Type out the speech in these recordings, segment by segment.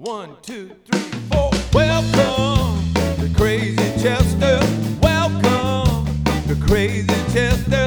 One, two, three, four. Welcome to Crazy Chester. Welcome to Crazy Chester.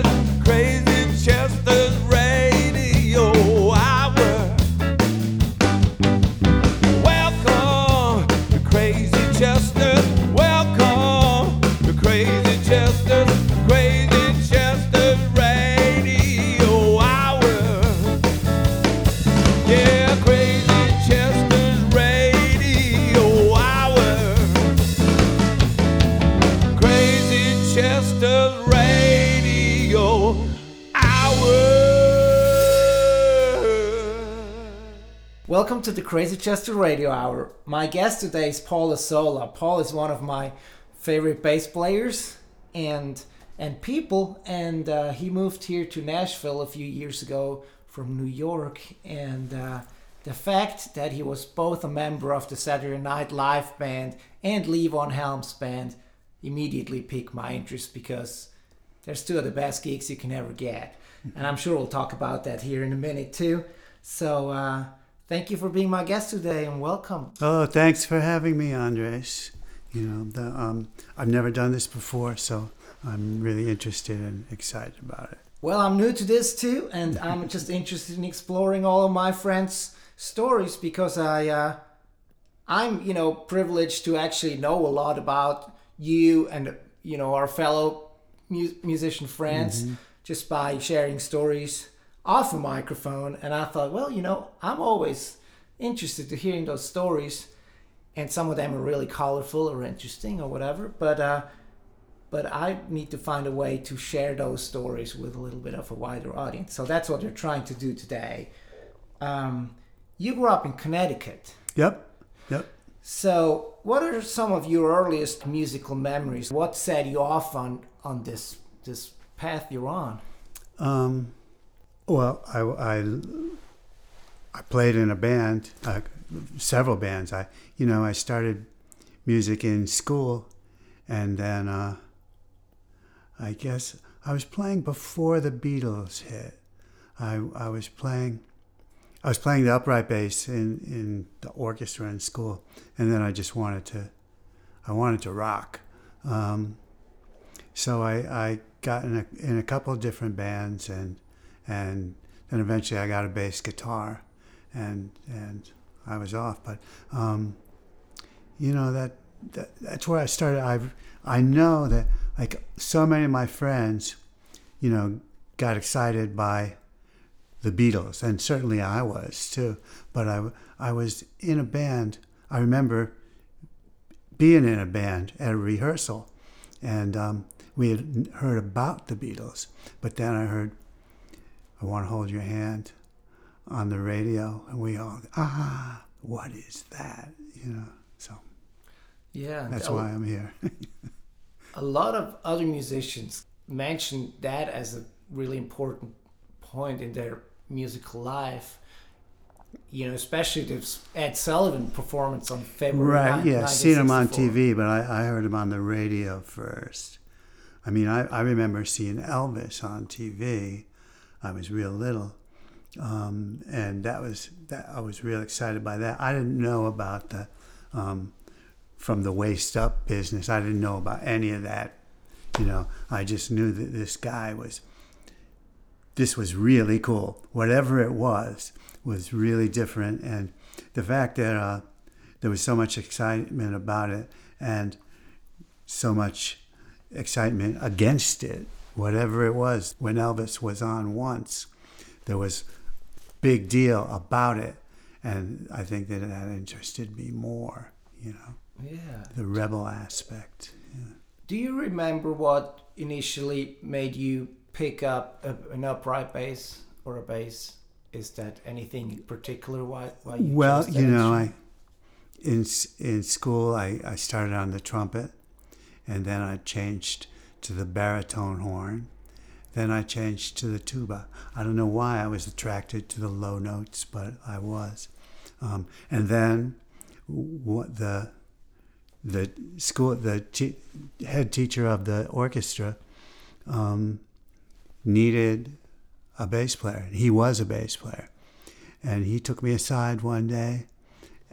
Crazy Chester Radio Hour. My guest today is Paul Ossola. Paul is one of my favorite bass players and and people, and uh, he moved here to Nashville a few years ago from New York. And uh, the fact that he was both a member of the Saturday Night Live band and Levon Helm's band immediately piqued my interest because there's two of the best gigs you can ever get. And I'm sure we'll talk about that here in a minute too. So uh, thank you for being my guest today and welcome. Oh, thanks for having me, Andres. You know, the, um, I've never done this before, so I'm really interested and excited about it. Well, I'm new to this too, and I'm just interested in exploring all of my friends' stories because I, uh, I'm, you know, privileged to actually know a lot about you and you know our fellow mu- musician friends just by sharing stories off a microphone. And I thought, well, you know, I'm always interested to hearing those stories, and some of them are really colorful or interesting or whatever. But uh, but I need to find a way to share those stories with a little bit of a wider audience. So that's what we're trying to do today. Um, you grew up in Connecticut. Yep, yep. So, what are some of your earliest musical memories? What set you off on on this this path you're on? Um, well, I, I, I played in a band, uh, several bands. I, you know, I started music in school, and then uh, I guess I was playing before the Beatles hit. I, I was playing, I was playing the upright bass in, in the orchestra in school, and then I just wanted to, I wanted to rock. Um, so I, I got in a, in a couple different bands and and then eventually I got a bass guitar and and I was off. But um, you know that, that that's where I started. I I know that like so many of my friends you know got excited by the Beatles and certainly I was too. But I I was in a band. I remember being in a band at a rehearsal and um, we had heard about the Beatles, but then I heard, I want to hold your hand on the radio, and we all, ah, what is that? You know, so Yeah, that's why I'm here. a lot of other musicians mention that as a really important point in their musical life. You know, especially the Ed Sullivan performance on February. right, 9, yeah, seen him on TV, but I, I heard him on the radio first. I mean, I, I remember seeing Elvis on TV. I was real little. Um, and that was that I was real excited by that. I didn't know about the um, from the waist up business. I didn't know about any of that. You know, I just knew that this guy was. This was really cool. Whatever it was was really different, and the fact that uh, there was so much excitement about it, and so much excitement against it, whatever it was. When Elvis was on once, there was big deal about it, and I think that that interested me more. You know, Yeah. the rebel aspect. Yeah. Do you remember what initially made you pick up a, an upright bass or a bass? Is that anything in particular why, why you Well, you know. I in in school I, I started on the trumpet, and then I changed to the baritone horn. Then I changed to the tuba. I don't know why I was attracted to the low notes, but I was. Um, and then what the the school the head teacher of the orchestra um, needed a bass player. He was a bass player, and he took me aside one day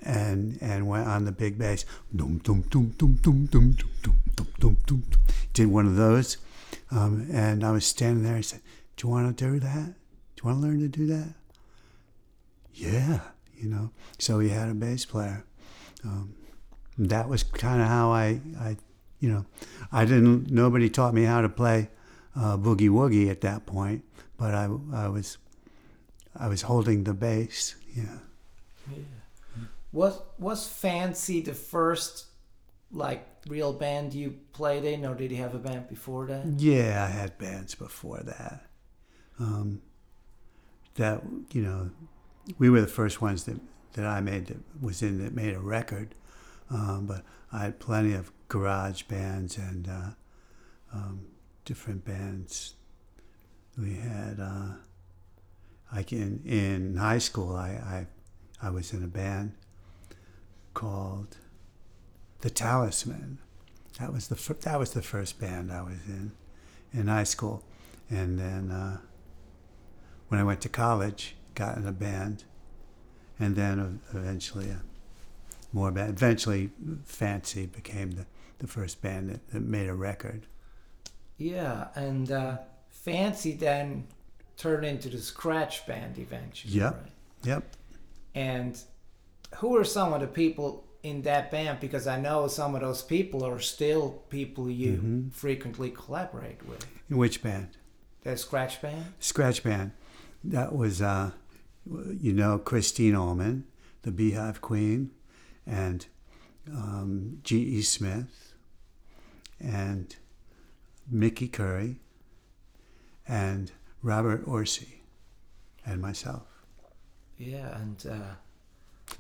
and and went on the big bass. Dum dum dum dum dum dum dum dum dum dum. Did one of those, um, and I was standing there. I said, "Do you want to do that? Do you want to learn to do that?" Yeah, you know. So he had a bass player. Um, that was kind of how I, I, you know, I didn't. Nobody taught me how to play uh, boogie woogie at that point, but I, I was, I was holding the bass. Yeah. Was was Fancy the first like real band you played in, or did you have a band before that? Yeah, I had bands before that. Um, that you know, we were the first ones that that I made that was in that made a record. Um, but I had plenty of garage bands and uh, um, different bands. We had uh, like in in high school, I, I I was in a band called the Talisman. That was the fir- that was the first band I was in in high school, and then uh, when I went to college, got in a band, and then eventually uh, more band. Eventually, Fancy became the, the first band that, that made a record. Yeah, and uh, Fancy then turned into the Scratch Band eventually. Yep. Right? Yep. And who are some of the people in that band? Because I know some of those people are still people you Mhm. frequently collaborate with. In which band? The Scratch Band. Scratch Band. That was, uh, you know, Christine Ohlman, the Beehive Queen, and um, G.E. Smith, and Mickey Curry, and Robert Orsi, and myself. Yeah, and uh,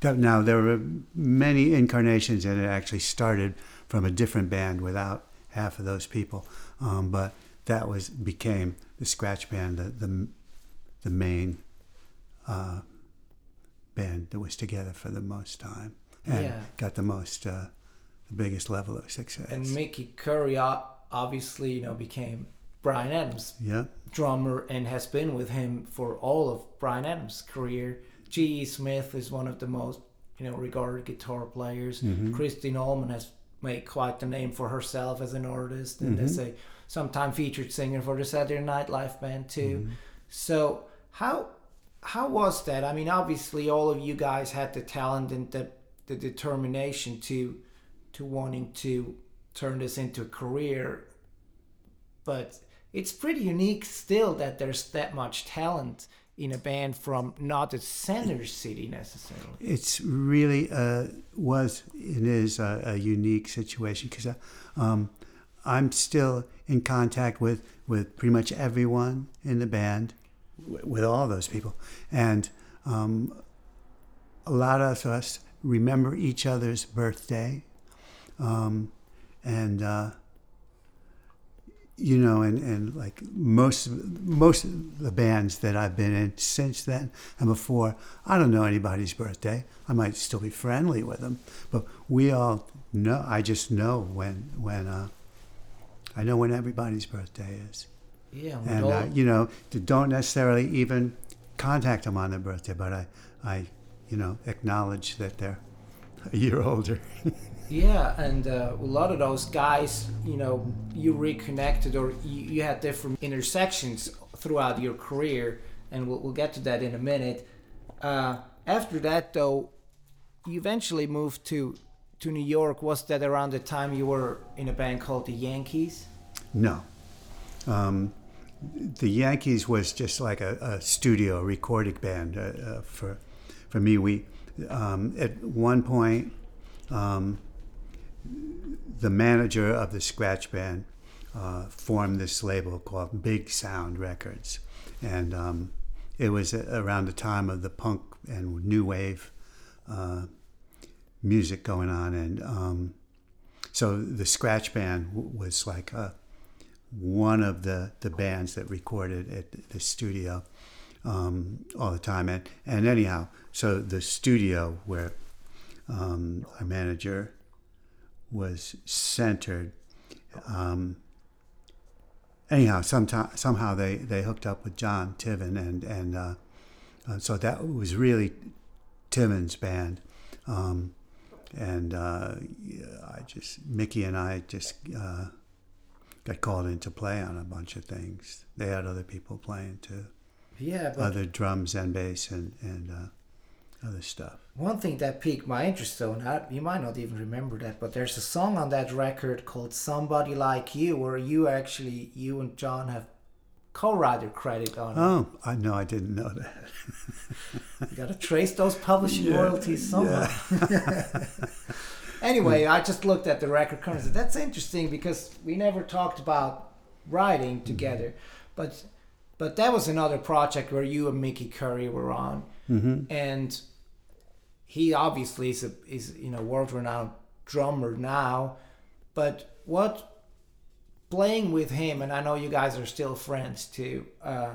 Now, there were many incarnations and it actually started from a different band without half of those people. Um, but that was became the Scratch Band, the, the, the main uh, band that was together for the most time and Yeah. got the most, uh, the biggest level of success. and Mickey Curry obviously you know became Bryan Adams' yeah, drummer and has been with him for all of Bryan Adams' career. G.E. Smith is one of the most you know regarded guitar players. Mhm. Christine Ohlman has made quite the name for herself as an artist and as a sometime featured singer for the Saturday Night Live band too. So how how was that? I mean, obviously all of you guys had the talent and the the determination to to wanting to turn this into a career, but it's pretty unique still that there's that much talent in a band from not a center city necessarily. it's really uh, was it is a, a unique situation because um, I'm still in contact with with pretty much everyone in the band, w- with all those people, and um, a lot of us remember each other's birthday, um, and. Uh, you know, and, and like most most of the bands that I've been in since then and before, I don't know anybody's birthday. I might still be friendly with them, but we all know. I just know when when uh, I know when everybody's birthday is, Yeah, and all- uh, you know, don't necessarily even contact them on their birthday, but I I you know acknowledge that they're a year older. Yeah, and uh, a lot of those guys, you know, you reconnected or you, you had different intersections throughout your career, and we'll, we'll get to that in a minute. Uh, after that, though, you eventually moved to to New York. Was that around the time you were in a band called the Yankees? No. Um, the Yankees was just like a, a studio recording band uh, uh, for for me. We um, at one point um, the manager of the scratch band uh, formed this label called Big Sound Records, and um, it was around the time of the punk and new wave uh, music going on, and um, so the scratch band was like a, one of the, the bands that recorded at the studio um, all the time. And, and anyhow, so the studio where um, our manager was centered. Um, anyhow, sometime, somehow they, they hooked up with Jon Tiven, and, and uh, uh, so that was really Tiven's band. Um, and uh, I just Mickey and I just uh, got called into play on a bunch of things. They had other people playing too, Yeah, but other drums and bass and and uh, other stuff. one thing that piqued my interest, though, and I, you might not even remember that, but there's a song on that record called "Somebody Like You," where you actually, you and John have co-writer credit on it. Oh, I know, I didn't know that. You gotta trace those publishing Yeah, royalties somehow. anyway, I just looked at the record cover and said, that's interesting because we never talked about writing together. But but that was another project where you and Mickey Curry were on. Mm-hmm. And he obviously is a is you know world renowned drummer now. But what playing with him and I know you guys are still friends too, uh,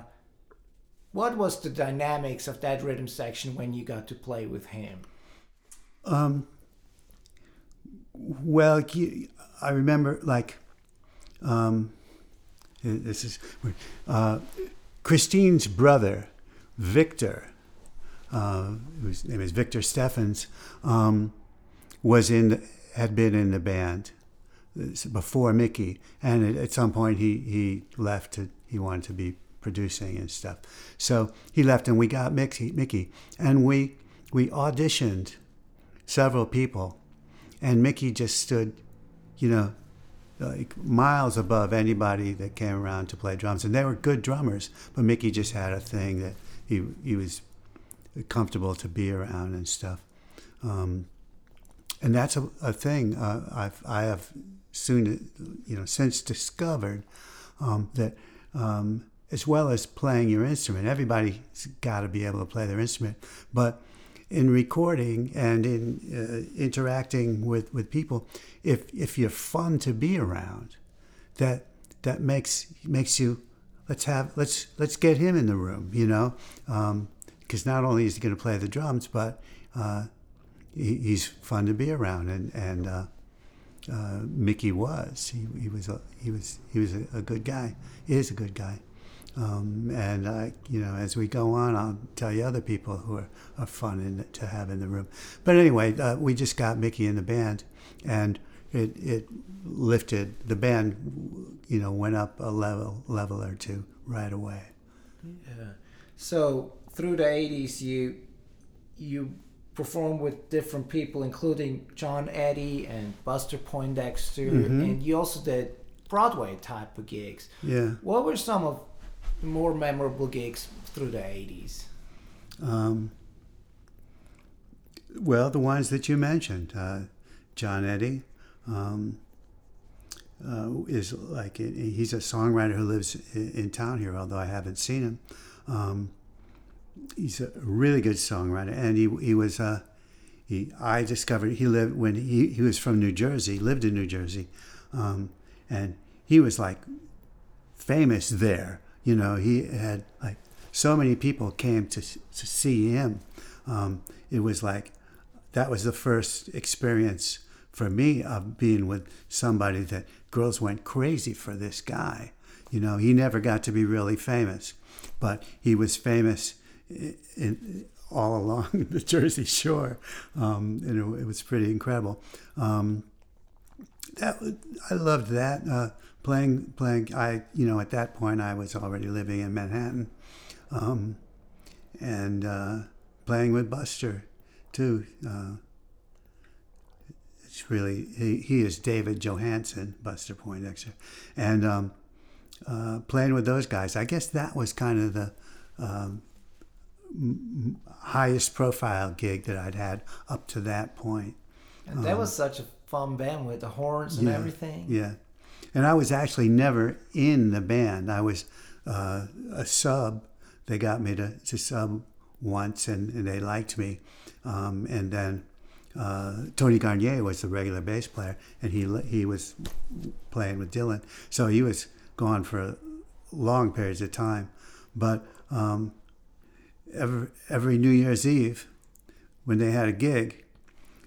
what was the dynamics of that rhythm section when you got to play with him? Um, well, I remember like, um, this is uh, Christine's brother, Victor, uh, whose name is Victor Steffens, um, was in had been in the band before Mickey, and at, at some point he he left to he wanted to be producing and stuff, so he left and we got Mickey Mickey, and we we auditioned several people, and Mickey just stood, you know, like miles above anybody that came around to play drums, and they were good drummers. But Mickey just had a thing that he he was comfortable to be around and stuff, um, and that's a, a thing uh, I've I have soon you know since discovered um, that. Um, as well as playing your instrument, everybody's got to be able to play their instrument, but in recording and in uh, interacting with, with people, if if you're fun to be around, that that makes makes you let's have let's let's get him in the room, you know, because not only is he going to play the drums, but uh, he, he's fun to be around, and and uh, uh, Mickey was he, he was a he was he was a, a good guy, he is a good guy. Um, and I, you know, as we go on, I'll tell you other people who are, are fun in, to have in the room. But anyway, uh, we just got Mickey in the band, and it it lifted the band. You know, went up a level level or two right away. Yeah. So through the '80s, you you performed with different people, including John Eddie and Buster Poindexter, and you also did Broadway type of gigs. Yeah. What were some of the more memorable gigs through the '80s? Um, well, the ones that you mentioned, uh, John Eddie, um, uh, is like he's a songwriter who lives in town here. Although I haven't seen him, um, he's a really good songwriter, and he he was. Uh, he, I discovered he lived when he, he was from New Jersey, lived in New Jersey, um, and he was like famous there. You know, he had like so many people came to to see him. Um, it was like that was the first experience for me of being with somebody that girls went crazy for this guy. You know, he never got to be really famous, but he was famous in, in all along the Jersey Shore, um, and it, it was pretty incredible. Um, that I loved that uh, playing playing. I you know at that point I was already living in Manhattan, um, and uh, playing with Buster too. Uh, it's really he, he is David Johansen, Buster Poindexter, and um, uh, playing with those guys. I guess that was kind of the um, m- highest profile gig that I'd had up to that point. And that was such a fun band with the horns and everything. Yeah. And I was actually never in the band. I was uh, a sub. They got me to, to sub once and, and they liked me. Um, and then uh, Tony Garnier was the regular bass player and he, he was playing with Dylan. So he was gone for long periods of time. But um, every, every New Year's Eve, when they had a gig,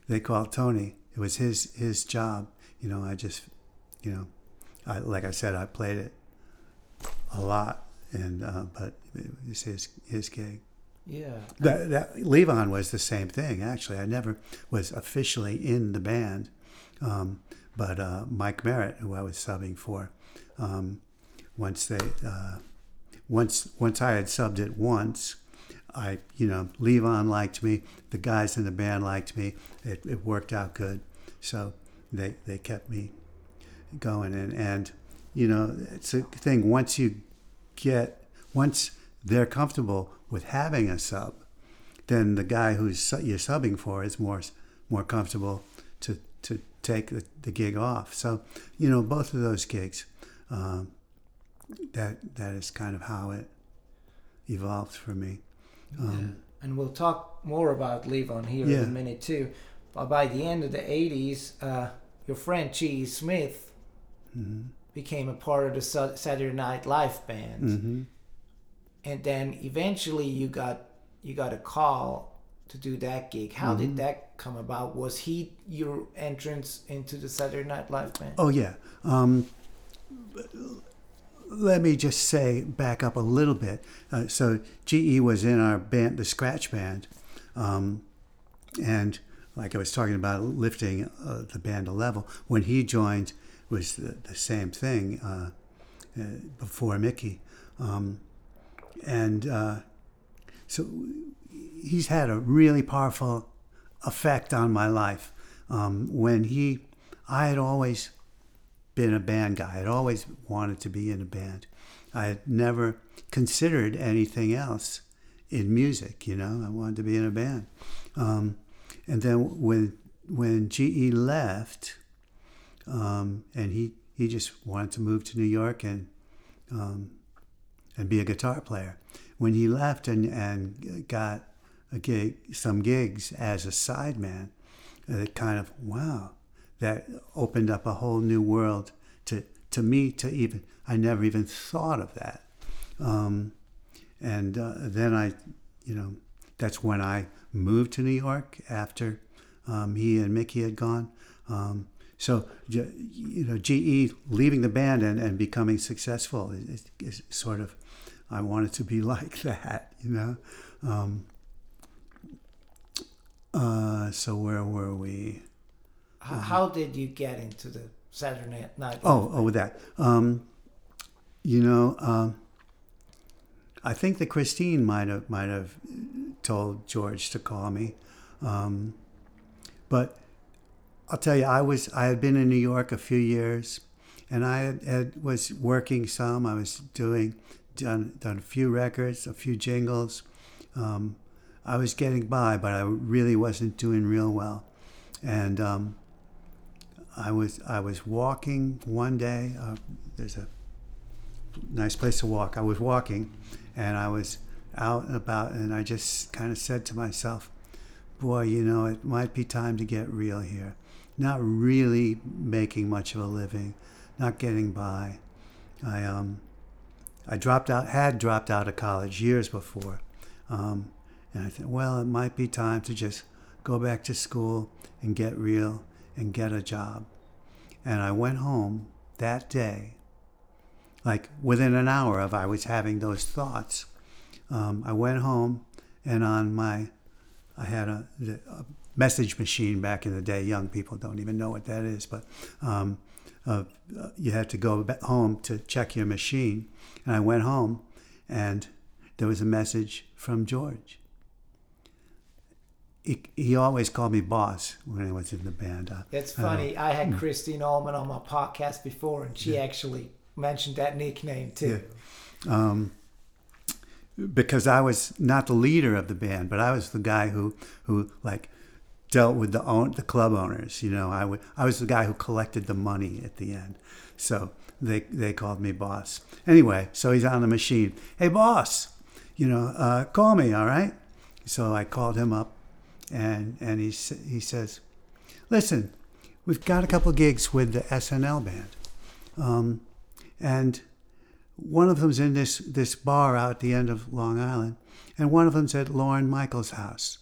they called Tony. It was his his job. You know, I just, you know, I, like I said, I played it a lot, and uh, but it was his his gig. Yeah. That, that Levon was the same thing. Actually, I never was officially in the band, um, but uh, Mike Merritt, who I was subbing for, um, once they uh, once once I had subbed it once, I you know Levon liked me, the guys in the band liked me. It, it worked out good, so they they kept me going and and you know it's a thing once you get once they're comfortable with having a sub then the guy who's you're subbing for is more more comfortable to to take the, the gig off so you know both of those gigs um, that that is kind of how it evolved for me um, and we'll talk more about Levon here Yeah. in a minute too. But by the end of the 80s, uh, your friend G. Smith mhm, became a part of the Saturday Night Live band, mhm. and then eventually you got you got a call to do that gig. How Mm-hmm. did that come about? Was he your entrance into the Saturday Night Live band? Oh yeah. Um, let me just say, back up a little bit. Uh, so GE was in our band, the Scratch Band, um, and like I was talking about, lifting uh, the band a level. When he joined, was the, the same thing uh, uh, before Mickey, um, and uh, so he's had a really powerful effect on my life. Um, when he, I had always been a band guy. I'd always wanted to be in a band. I had never considered anything else in music. You know, I wanted to be in a band. Um, and then when when GE left, um, and he he just wanted to move to New York and um, and be a guitar player. When he left and and got a gig, some gigs as a sideman, it kind of wow, that opened up a whole new world to to me to even I never even thought of that. Um, and uh, then I, you know, that's when I moved to New York after um, he and Mickey had gone. Um, so, you know, GE leaving the band and, and becoming successful is, is sort of, I wanted to be like that, you know. Um, uh, so where were we? H- How did you get into the Saturday Night Live? Oh, oh, with that. Um, you know, um, I think that Christine might have might have told George to call me, um, but I'll tell you, I was I had been in New York a few years, and I had, had was working some. I was doing done done a few records, a few jingles. Um, I was getting by, but I really wasn't doing real well, and um, I was I was walking one day. Uh, there's a nice place to walk. I was walking, and I was out and about, and I just kind of said to myself, "Boy, you know, it might be time to get real here. Not really making much of a living, not getting by. I um, I dropped out, had dropped out of college years before, um, and I thought, well, it might be time to just go back to school and get real and get a job. And I went home that day, like within an hour of I was having those thoughts. Um, I went home and on my, I had a, a message machine back in the day. Young people don't even know what that is, but um, uh, uh, you had to go home to check your machine. And I went home and there was a message from George. He, he always called me boss when I was in the band. Uh, It's uh, funny. I had Christine Ohlman on my podcast before, and she actually mentioned that nickname too. um, because I was not the leader of the band, but I was the guy who who like dealt with the own the club owners. You know, I would I was the guy who collected the money at the end. So they they called me boss. Anyway, so he's on the machine. Hey, boss, you know, uh, call me, all right? So I called him up, and and he he says, listen, we've got a couple gigs with the SNL band, um, and one of them's in this this bar out at the end of Long Island, and one of them's at Lorne Michaels' house,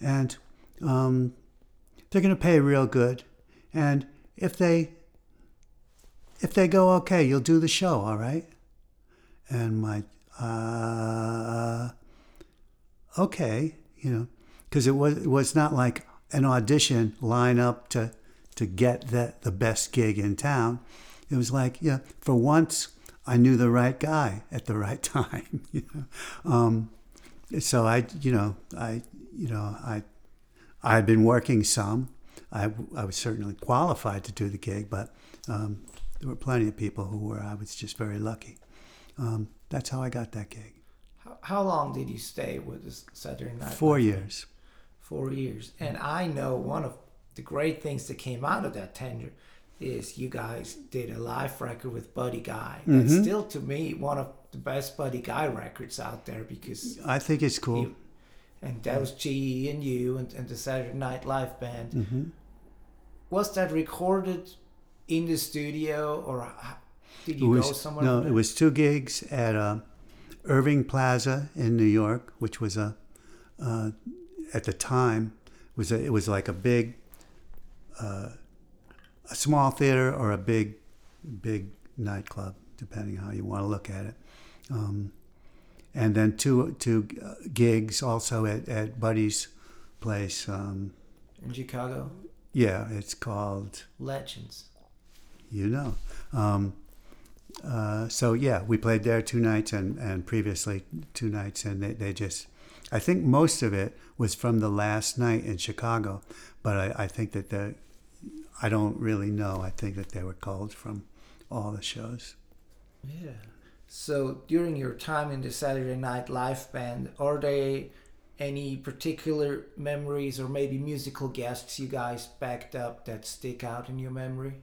and um, they're going to pay real good, and if they if they go okay, you'll do the show, all right? And my uh, okay, you know, because it was it was not like an audition line up to to get the the best gig in town. It was like, yeah, for once I knew the right guy at the right time. You know, um, so I, you know, I, you know, I, I had been working some. I, I was certainly qualified to do the gig, but um, there were plenty of people who were. I was just very lucky. Um, that's how I got that gig. How, how long did you stay with Saturday Night? Four years. Four years. And I know one of the great things that came out of that tenure is you guys did a live record with Buddy Guy. That's Mm-hmm. still to me one of the best Buddy Guy records out there because I think it's cool. you, and that was GE and you and, and the Saturday Night Live band. Mm-hmm. Was that recorded in the studio or did you was go somewhere? no, it was two gigs at uh, Irving Plaza in New York, which was a uh, at the time was a, it was like a big uh, a small theater or a big big nightclub, depending how you want to look at it. Um, and then two two uh, gigs also at, at Buddy's place. Um, in Chicago. yeah, it's called Legends. you know. Um, uh, so yeah, we played there two nights and, and previously two nights, and they, they just, I think most of it was from the last night in Chicago, but I, I think that the, I don't really know. I think that they were called from all the shows. Yeah. So during your time in the Saturday Night Live band, are there any particular memories or maybe musical guests you guys backed up that stick out in your memory?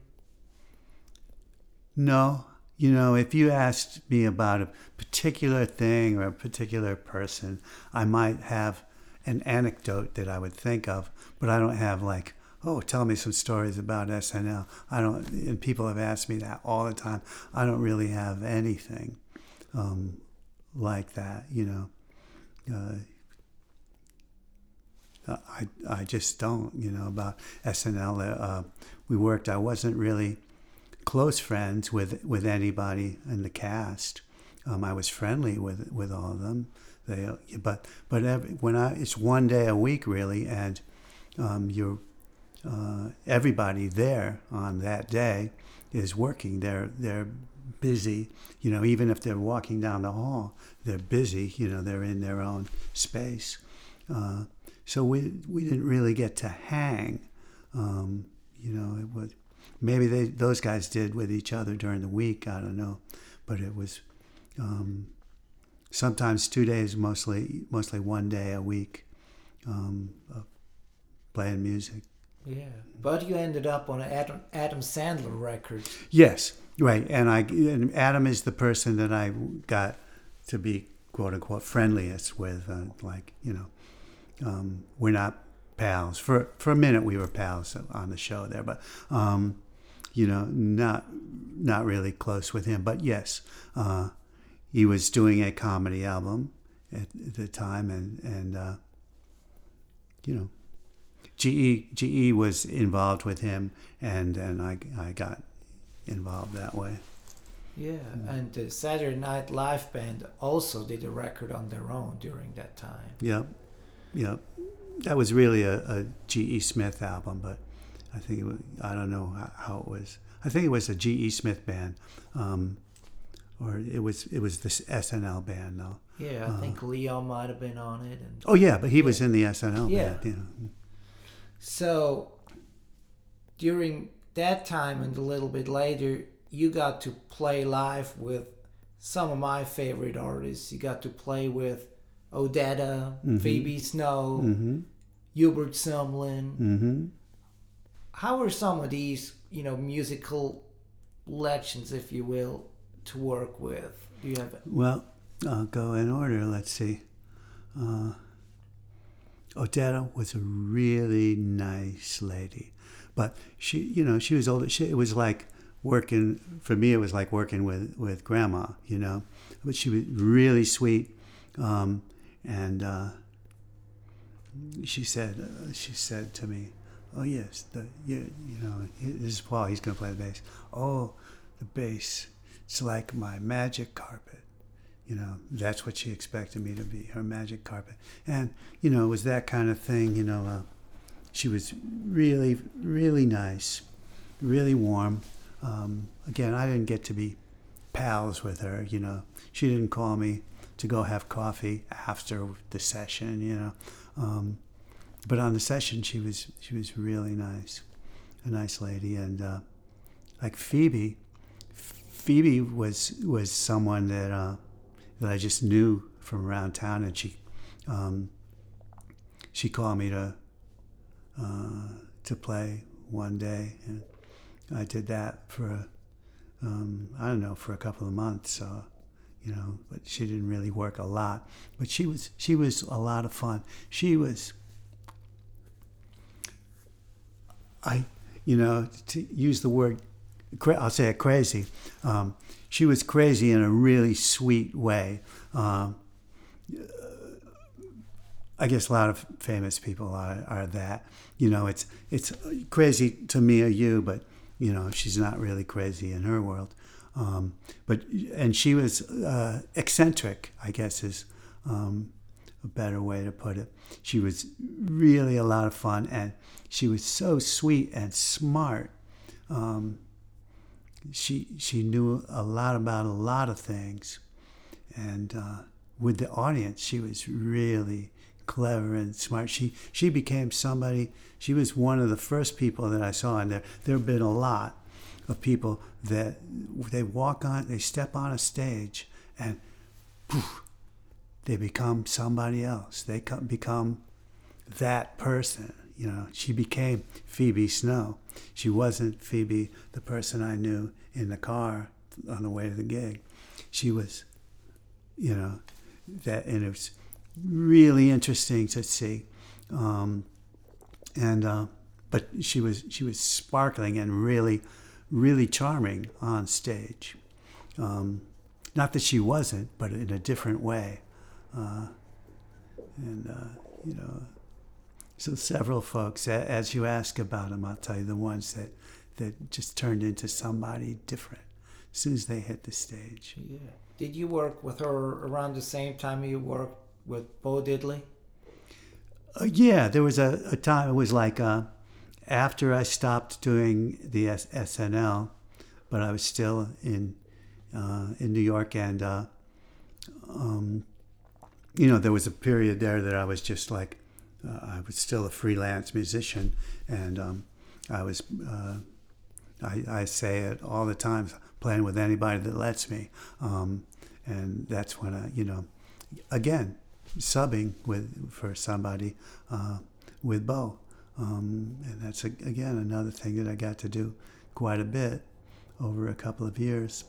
No, you know, if you asked me about a particular thing or a particular person, I might have an anecdote that I would think of, but I don't have like, oh, tell me some stories about SNL. I don't, and people have asked me that all the time. I don't really have anything um, like that, you know. Uh, I, I just don't, you know, about SNL. Uh, we worked, I wasn't really close friends with with anybody in the cast. Um, I was friendly with with all of them. They, but but every, when I it's one day a week really, and um, you're uh, everybody there on that day is working. They're they're busy. You know, even if they're walking down the hall, they're busy. You know, they're in their own space. Uh, so we we didn't really get to hang. Um, you know, it was maybe they those guys did with each other during the week. I don't know, but it was um, sometimes two days, mostly mostly one day a week, um, of playing music. Yeah. But you ended up on an Adam, Adam Sandler record. Yes, right. And I and Adam is the person that I got to be quote unquote friendliest with. Uh, like you know, um, we're not pals. For for a minute we were pals on the show there, but um, you know, not not really close with him. But yes, uh, he was doing a comedy album at, the time, and and uh, you know, GE GE was involved with him, and and I I got involved that way. Yeah. And the Saturday Night Live band also did a record on their own during that time. Yep, yep. That was really a, a G.E. Smith album, but I think it was, I don't know how, how it was. I think it was a G.E. Smith band, um, or it was it was this SNL band though. Yeah, I think Leo might have been on it. And Oh yeah, but he was in the SNL Yeah. band. You know. So during that time and a little bit later, you got to play live with some of my favorite artists. You got to play with Odetta, Phoebe Snow, Mm-hmm. Hubert Sumlin. Mm-hmm. How are some of these, you know, musical legends, if you will, to work with? Do you have Well, I'll go in order. Let's see. Uh, Odetta was a really nice lady, but she, you know, she was older. She, it was like working for me. It was like working with with grandma, you know. But she was really sweet, um, and uh, she said, uh, she said to me, "Oh yes, the you, you know, this is Paul. He's going to play the bass. Oh, the bass. It's like my magic carpet." you know, that's what she expected me to be, her magic carpet. And, you know, it was that kind of thing, you know. Uh, she was really, really nice, really warm. Um, again, I didn't get to be pals with her, you know. She didn't call me to go have coffee after the session, you know. Um, but on the session, she was she was really nice, a nice lady, and uh, like Phoebe, Phoebe was was someone that uh, that I just knew from around town, and she um, she called me to uh, to play one day, and I did that for um, I don't know for a couple of months. Uh, you know, but she didn't really work a lot. But she was she was a lot of fun. She was I you know to use the word I'll say it crazy. Um, she was crazy in a really sweet way. Um, I guess a lot of famous people are, are that. You know, it's it's crazy to me or you, but you know, she's not really crazy in her world. Um, but and she was uh, eccentric, I guess is um, a better way to put it. She was really a lot of fun, and she was so sweet and smart. Um, she she knew a lot about a lot of things, and uh, with the audience, she was really clever and smart. She she became somebody. She was one of the first people that I saw, in there there have been a lot of people that they walk on, they step on a stage, and poof, they become somebody else. They come, become that person. You know, she became Phoebe Snow. She wasn't Phoebe, the person I knew in the car on the way to the gig. She was, you know, that, and it was really interesting to see. Um, and uh, but she was she was sparkling and really, really charming on stage. Um, not that she wasn't, but in a different way. Uh, and uh, you know, so several folks, as you ask about them, I'll tell you the ones that that just turned into somebody different as soon as they hit the stage. Yeah. Did you work with her around the same time you worked with Bo Diddley? Uh, yeah, there was a, a time, it was like uh, after I stopped doing the S- SNL, but I was still in uh, in New York, and uh, um, you know, there was a period there that I was just like, uh, I was still a freelance musician, and um, I was, uh, I, I say it all the time, playing with anybody that lets me, um, and that's when I, you know, again, subbing with for somebody uh, with Bo, um, and that's a, again another thing that I got to do quite a bit over a couple of years.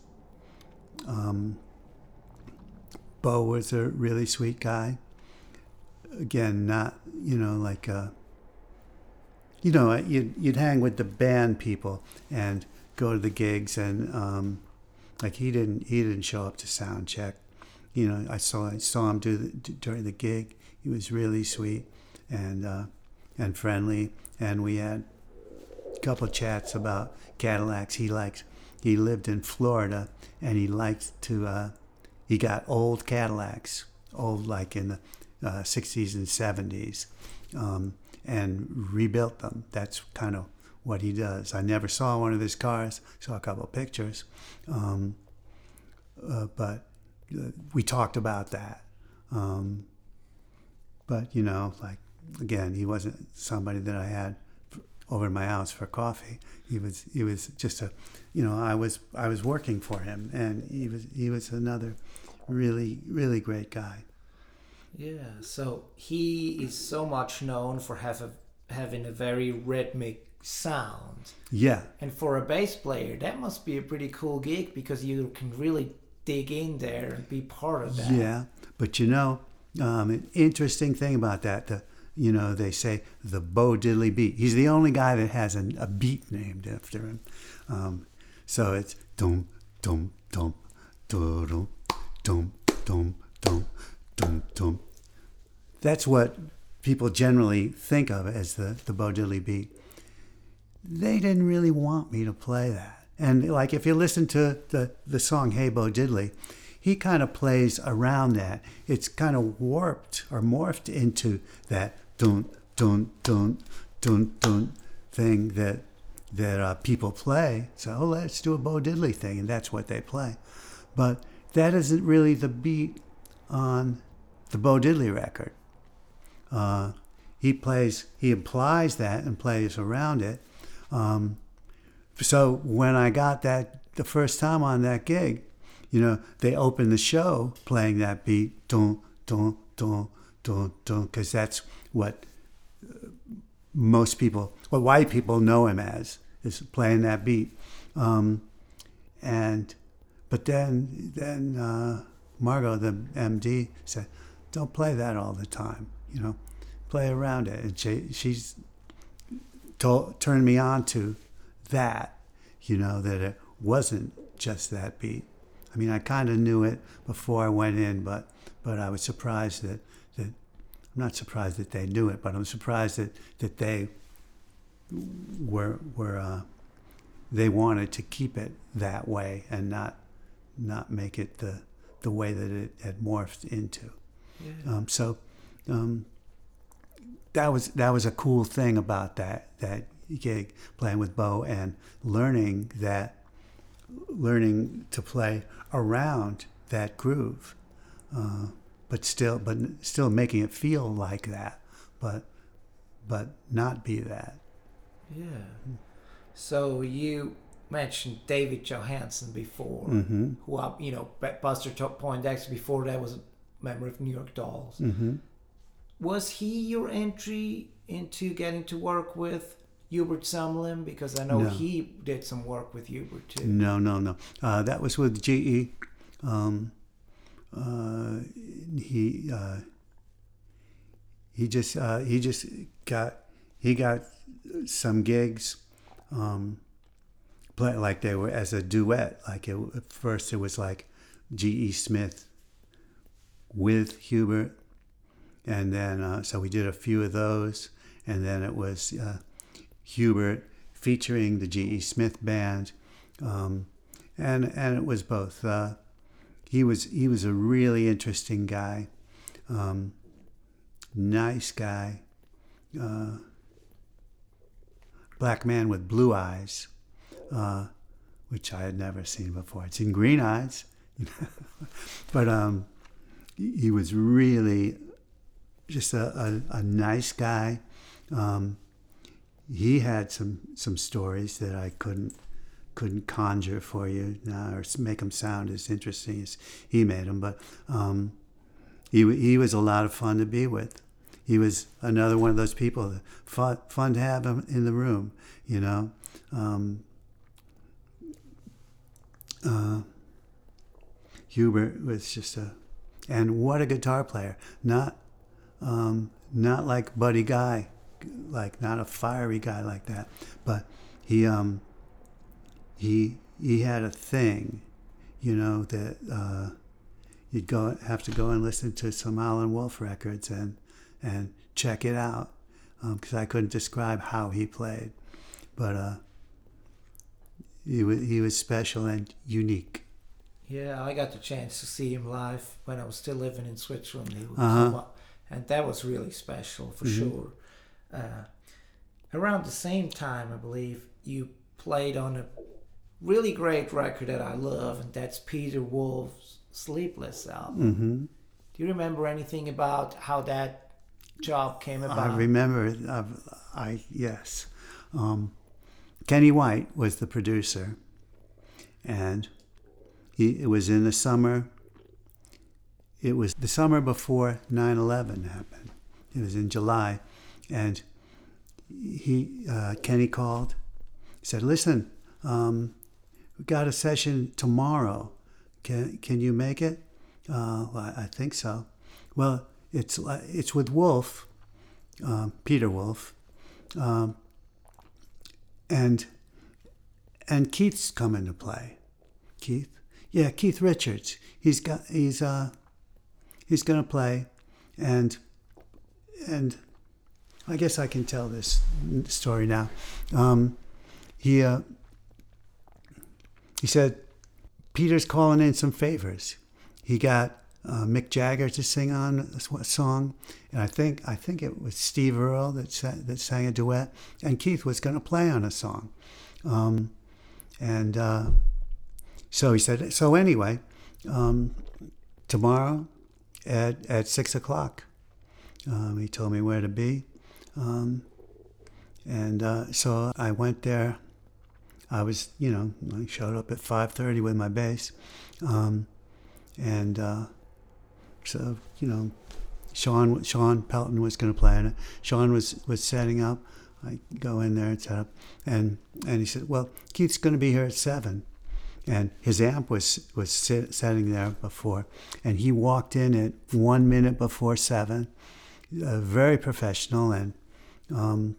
Um, Bo was a really sweet guy. Again, not you know like uh, you know you'd you'd hang with the band people and go to the gigs and um, like he didn't he didn't show up to sound check. You know I saw I saw him do the, during the gig. He was really sweet and uh, and friendly, and we had a couple chats about Cadillacs. He likes he lived in Florida and he liked to uh, he got old Cadillacs, old like in the uh, 60s and 70s, um, and rebuilt them. That's kind of what he does. I never saw one of his cars, saw a couple pictures, um, uh, but uh, we talked about that. Um, but, you know, like, again, he wasn't somebody that I had over my house for coffee. He was he was just a, you know, I was I was working for him, and he was he was another really really great guy. Yeah. So he is so much known for have a, having a very rhythmic sound, Yeah, and for a bass player, that must be a pretty cool gig because you can really dig in there and be part of that. yeah. But you know, um, an interesting thing about that, the you know they say the Bo Diddley beat. He's the only guy that has an, a beat named after him. Um, so it's dum dum dum dum dum dum dum dum That's what people generally think of as the the Bo Diddley beat. They didn't really want me to play that. And like if you listen to the the song Hey Bo Diddley, he kind of plays around that. It's kind of warped or morphed into that dun dun dun dun dun thing that that uh, people play. So oh, let's do a Bo Diddley thing, and that's what they play. But that isn't really the beat on the Bo Diddley record. Uh, he plays, he implies that and plays around it. Um, so when I got that the first time on that gig, you know, they opened the show playing that beat, dun dun dun dun dun, because that's what uh, most people, what white people know him as, is playing that beat. Um, and but then then uh, Margot, the MD, said, "Don't play that all the time. You know, play around it." And she she's told, turned me on to that. You know that it wasn't just that beat. I mean, I kind of knew it before I went in, but but I was surprised that that I'm not surprised that they knew it, but I'm surprised that that they were were uh, they wanted to keep it that way and not not make it the the way that it had morphed into. Yeah. Um, so um, that was that was a cool thing about that that gig playing with Bo and learning that learning to play around that groove, uh, but still but still making it feel like that, but but not be that. Yeah. So you mentioned David Johansen before, hmm who, uh, you know, Buster Top Poindexter before that was member of New York Dolls. hmm Was he your entry into getting to work with Hubert Sumlin? Because I know No. he did some work with Hubert too. No, no, no. Uh, that was with GE. Um, uh, he uh, he just uh, he just got he got some gigs, um, play, like they were as a duet. Like it, at first, it was like GE Smith with Hubert, and then uh, so we did a few of those, and then it was uh, Hubert featuring the GE Smith band, um, and and it was both. Uh, he was he was a really interesting guy, um, nice guy, uh, black man with blue eyes, uh, which I had never seen before. I'd seen green eyes, but um, he was really just a, a, a nice guy. Um, he had some some stories that I couldn't couldn't conjure for you now or make them sound as interesting as he made them. But um, he he was a lot of fun to be with. He was another one of those people that fun, fun to have him in the room. You know. Um, uh, Hubert was just a, and what a guitar player! Not, um, not like Buddy Guy, like not a fiery guy like that, but he, um, he, he had a thing, you know, that uh, you'd go have to go and listen to some Howlin' Wolf records and and check it out because I couldn't describe how he played, but uh, he was he was special and unique. Yeah, I got the chance to see him live when I was still living in Switzerland. He would Uh-huh. come up, and that was really special for Mhm. sure. Uh, around the same time, I believe you played on a really great record that I love, and that's Peter Wolf's Sleepless album. hmm Do you remember anything about how that job came about? I remember. Uh, I yes, um, Kenny White was the producer, and he it was in the summer. It was the summer before 9/11 happened. It was in July, and he uh, Kenny called. He said, "Listen, um, we got a session tomorrow. Can can you make it?" Uh, well, I think so. Well, it's it's with Wolf, um, Peter Wolf, um, and and Keith's coming to play. Keith, yeah, Keith Richards. He's got he's uh he's gonna play, and and I guess I can tell this story now. Um, he uh, he said Peter's calling in some favors. he got uh, Mick Jagger to sing on a song, and I think I think it was Steve Earle that sa- that sang a duet, and Keith was going to play on a song, um, and uh, so he said. So anyway, um, tomorrow at at six o'clock, um, he told me where to be, um, and uh, so I went there. I was, you know, I showed up at five thirty with my bass, um, and. Uh, so you know, Sean Sean Pelton was going to play it. Sean was was setting up. I go in there and set up, and and he said, "Well, Keith's going to be here at 7. And his amp was was sit, setting there before, and he walked in at one minute before seven, uh, very professional, and um,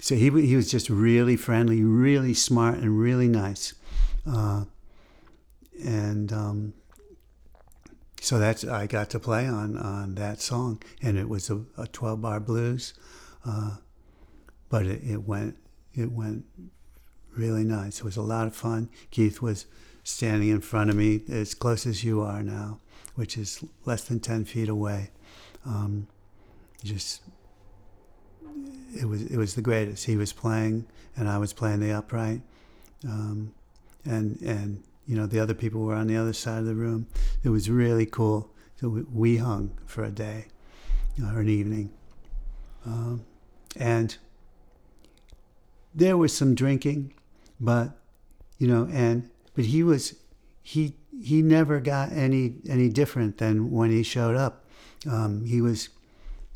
so he he was just really friendly, really smart, and really nice, uh, and. Um, so that's I got to play on on that song, and it was a, a 12 bar blues, uh, but it, it went it went really nice. It was a lot of fun. Keith was standing in front of me as close as you are now, which is less than 10 feet away. Um, just it was it was the greatest. He was playing, and I was playing the upright, um, and and you know the other people were on the other side of the room. It was really cool. So we, hung for a day or an evening, um, and there was some drinking, but you know, and but he was he he never got any any different than when he showed up. Um, he was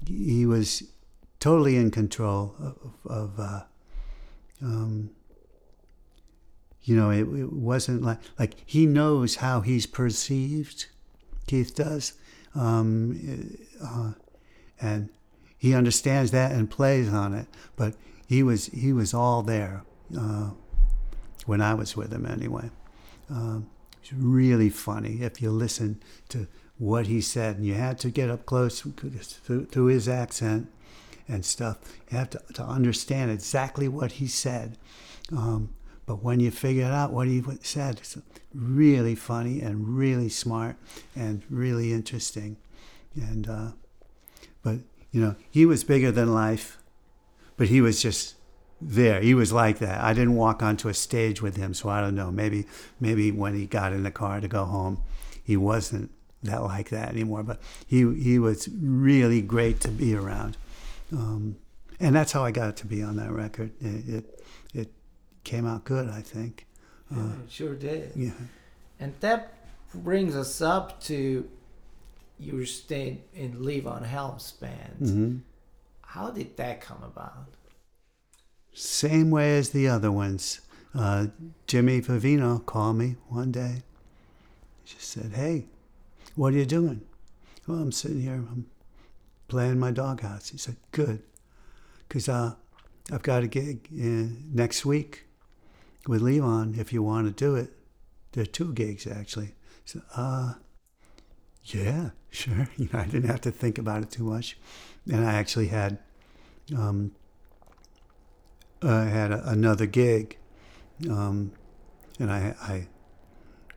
he was totally in control of, of uh, um, you know, it, it wasn't like like he knows how he's perceived. Keith does, um, uh, and he understands that and plays on it. But he was he was all there uh, when I was with him anyway. Um, it's really funny if you listen to what he said, and you had to get up close to his accent and stuff. You have to, to understand exactly what he said. Um, but when you figure out what he said, it's really funny and really smart and really interesting. And uh, but you know, he was bigger than life, but he was just there. He was like that. I didn't walk onto a stage with him, so I don't know. Maybe maybe when he got in the car to go home, he wasn't that like that anymore. But he he was really great to be around. Um, and that's how I got to be on that record. It, it, it came out good, I think. Yeah, it sure did. Yeah. And that brings us up to your staying in Levon Helm's band. hmm How did that come about? Same way as the other ones. Uh, Jimmy Vivino called me one day. He just said, "Hey, what are you doing?" Well, I'm sitting here. I'm playing my doghouse. He said, "Good, because uh, I've got a gig in, next week with Levon. If you want to do it, there are two gigs actually." So, uh, yeah, sure. You know, I didn't have to think about it too much, and I actually had. Um, I had a, another gig, um, and I, I,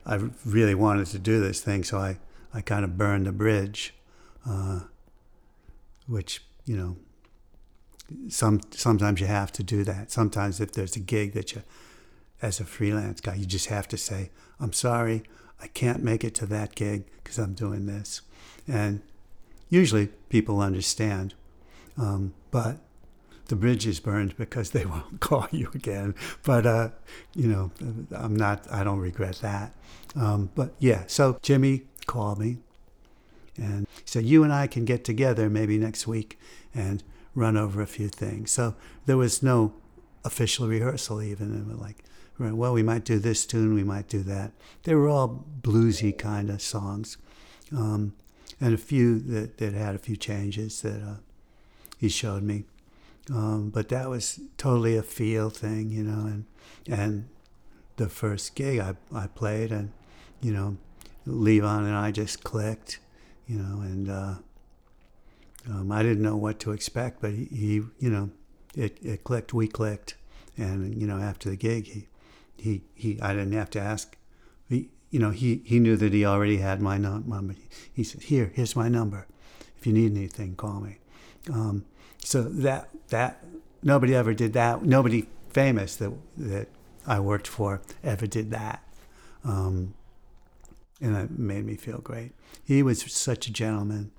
I really wanted to do this thing, so I, I kind of burned the bridge, uh, which you know. Some sometimes you have to do that. Sometimes if there's a gig that you, as a freelance guy, you just have to say, "I'm sorry, I can't make it to that gig because I'm doing this," and usually people understand. Um, but the bridge is burned because they won't call you again. But uh, you know, I'm not. I don't regret that. Um, but yeah, so Jimmy called me and said, "You and I can get together maybe next week and run over a few things." So there was no official rehearsal even. And we're like, well, we might do this tune, we might do that. They were all bluesy kind of songs, um, and a few that, that had a few changes that uh, he showed me. Um, but that was totally a feel thing, you know, and and the first gig I, I played and, you know, Levon and I just clicked, you know, and uh, um, I didn't know what to expect, but he, he you know, it, it clicked, we clicked, and you know, after the gig, he, he, he, I didn't have to ask, he, you know, he, he knew that he already had my num- number. He said, "Here, here's my number. If you need anything, call me." Um, so that that nobody ever did that. Nobody famous that that I worked for ever did that, um, and it made me feel great. He was such a gentleman,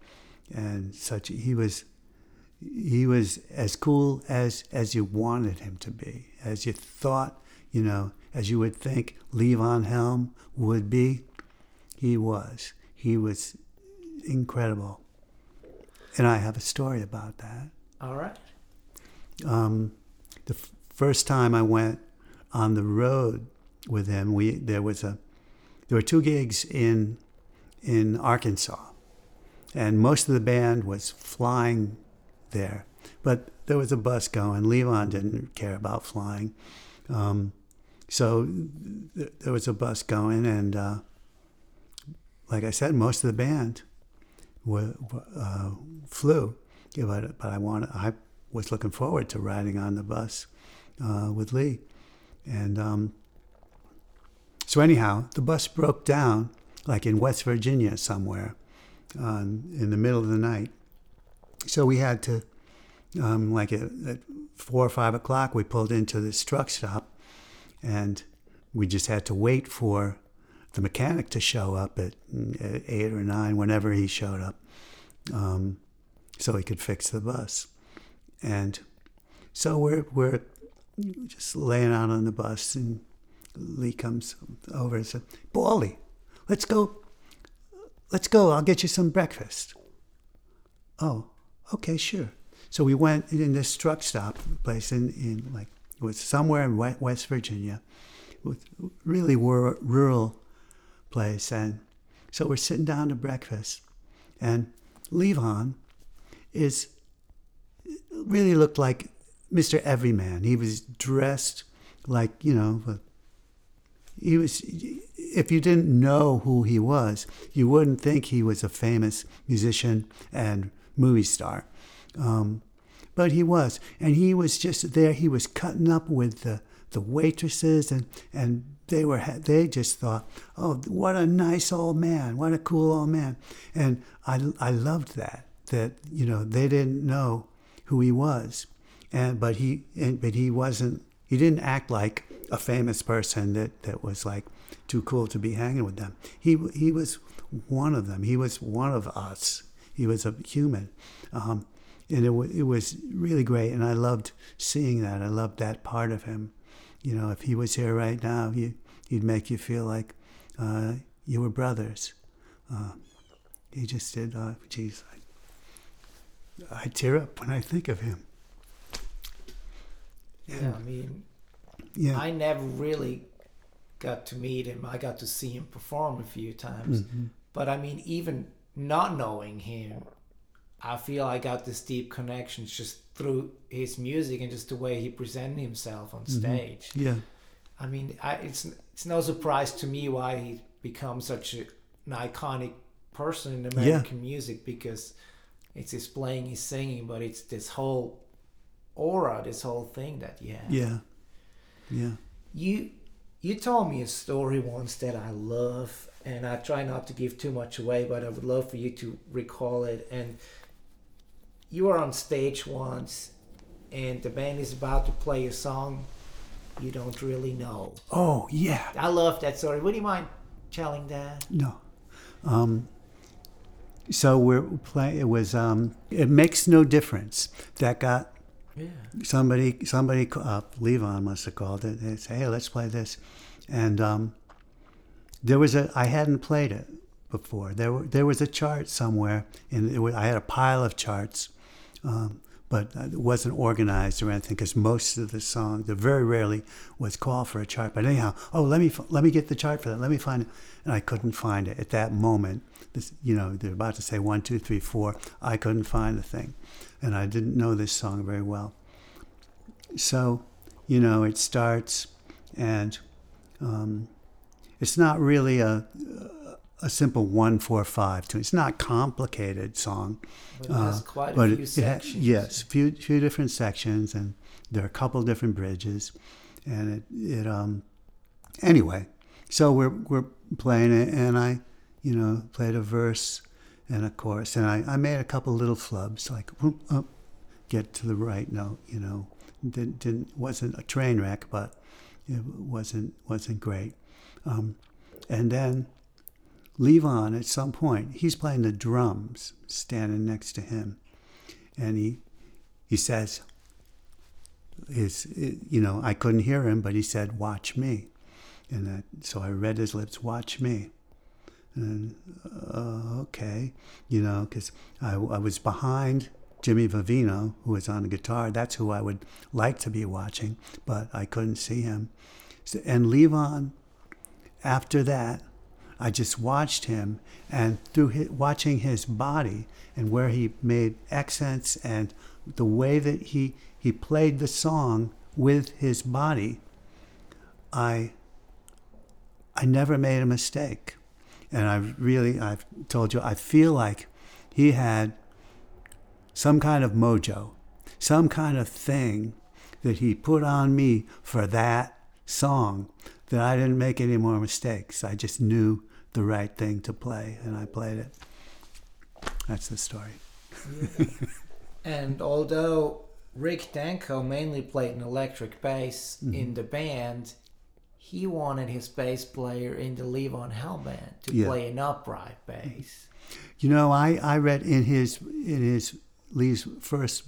and such he was he was as cool as as you wanted him to be, as you thought, you know, as you would think Levon Helm would be. He was. He was incredible. And I have a story about that. All right. Um, the f- first time I went on the road with him, we there was a there were two gigs in in Arkansas, and most of the band was flying there, but there was a bus going. Levon didn't care about flying, um, so th- there was a bus going, and uh, like I said, most of the band uh, flew. Yeah, but but I wanted I was looking forward to riding on the bus uh, with Lee, and um, so anyhow, the bus broke down like in West Virginia somewhere um, in the middle of the night. So we had to, um, like at, at four or five o'clock, we pulled into this truck stop, and we just had to wait for the mechanic to show up at, at eight or nine, whenever he showed up, um, so he could fix the bus. And so we're we're just laying out on the bus, and Lee comes over and says, "Baldy, let's go. Let's go. I'll get you some breakfast." Oh, okay, sure. So we went in this truck stop place in, in like it was somewhere in West Virginia, with really rural place, and so we're sitting down to breakfast, and Levon is really looked like Mr. Everyman. He was dressed like you know, he was. If you didn't know who he was, you wouldn't think he was a famous musician and movie star. Um, but he was, and he was just there. He was cutting up with the the waitresses, and and they were they just thought, oh, what a nice old man, what a cool old man, and I I loved that that you know they didn't know who he was, and but he and, but he wasn't he didn't act like a famous person that that was like too cool to be hanging with them. He he was one of them. He was one of us. He was a human. Um, and it, w- it was really great, and I loved seeing that. I loved that part of him. You know, if he was here right now, he, he'd make you feel like uh, you were brothers. Uh, he just did. Uh, geez, I, tear up when I think of him. Yeah, I mean, Yeah. I never really got to meet him. I got to see him perform a few times. Mm-hmm. But I mean, even not knowing him, I feel I got this deep connection just through his music and just the way he presented himself on stage. yeah. I mean, I, it's it's no surprise to me why he become such a, an iconic person in American music because it's his playing, his singing, but it's this whole aura, this whole thing that you have. Yeah. Yeah. You you told me a story once that I love, and I try not to give too much away, but I would love for you to recall it. And you were on stage once, and the band is about to play a song you don't really know. Oh, yeah. I love that story. Would you mind telling that? No. Um, so we're playing. It was. Um, it makes no difference. That got Yeah. somebody. Somebody. Uh, Levon must have called it. They say, "Hey, let's play this," and um, there was a. I hadn't played it before. There were. There was a chart somewhere, and it was, I had a pile of charts. Um, but it wasn't organized or anything because most of the songs, there very rarely was call for a chart. But anyhow, oh, let me let me get the chart for that. Let me find it, and I couldn't find it at that moment. This, you know, they're about to say one, two, three, four. I couldn't find the thing, and I didn't know this song very well. So, you know, it starts, and um, it's not really a a simple one, four, five tune. It's not a complicated song. But it has quite a Uh, few it- it ha- yes, few few different sections, and there are a couple different bridges, and it it um anyway. so we're we're playing it, and I, you know, played a verse and a chorus, and I, I made a couple little flubs like whoop, up, get to the right note, you know. Didn't, didn't wasn't a train wreck, but it wasn't wasn't great. Um, and then Levon at some point, he's playing the drums, standing next to him, and he he says, "His you know I couldn't hear him, but he said, watch me,' and so I read his lips, watch me." And uh, okay, you know, because I, I was behind Jimmy Vivino, who was on the guitar. That's who I would like to be watching, but I couldn't see him. So, and Levon, after that, I just watched him, and through his, watching his body and where he made accents and the way that he he played the song with his body, I I never made a mistake, and I really I've told you I feel like he had some kind of mojo, some kind of thing that he put on me for that song that I didn't make any more mistakes. I just knew the right thing to play, and I played it. That's the story. And although Rick Danko mainly played an electric bass Mm-hmm. in the band, he wanted his bass player in the Levon Helm band to Yeah. play an upright bass. You know, I, I read in his in his Lee's first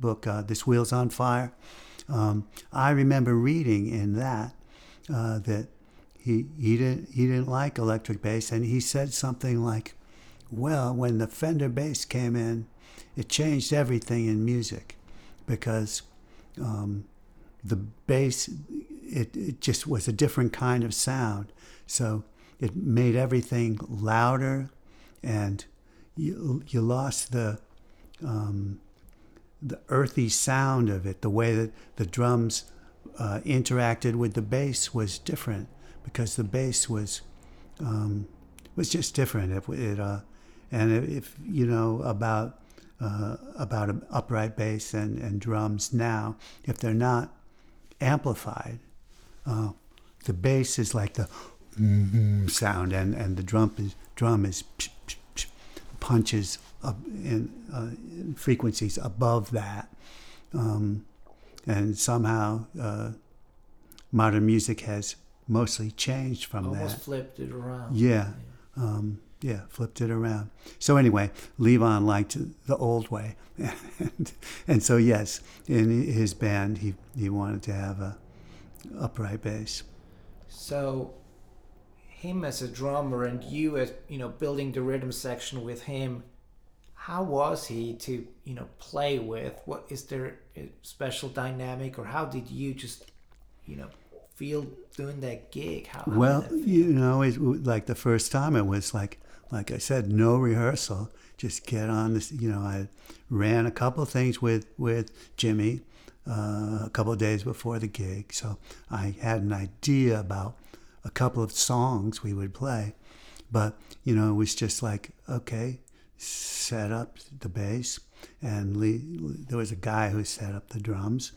book, uh, "This Wheels on Fire." Um, I remember reading in that uh, that he he didn't he didn't like electric bass, and he said something like, "Well, when the Fender bass came in, it changed everything in music, because um, the bass it, it just was a different kind of sound, so it made everything louder, and you you lost the um, the earthy sound of it. The way that the drums uh, interacted with the bass was different because the bass was um, was just different. It, it uh, and if you know about uh, about an upright bass and, and drums now, if they're not amplified, uh, the bass is like the sound, and, and the drum is drum is punches up in, uh, in frequencies above that, um, and somehow uh, modern music has mostly changed from Almost that. flipped it around. Yeah. Um, yeah, flipped it around. So anyway, Levon liked the old way, and, and so yes, in his band, he he wanted to have a upright bass. So him as a drummer and you as you know building the rhythm section with him how was he to you know play with what is there a special dynamic or how did you just you know feel doing that gig how, how Well, you know, it, like the first time, it was like, like I said, no rehearsal. Just get on this. You know, I ran a couple of things with with Jimmy uh, a couple of days before the gig, so I had an idea about a couple of songs we would play. But you know, it was just like, okay, set up the bass, and Lee. There was a guy who set up the drums,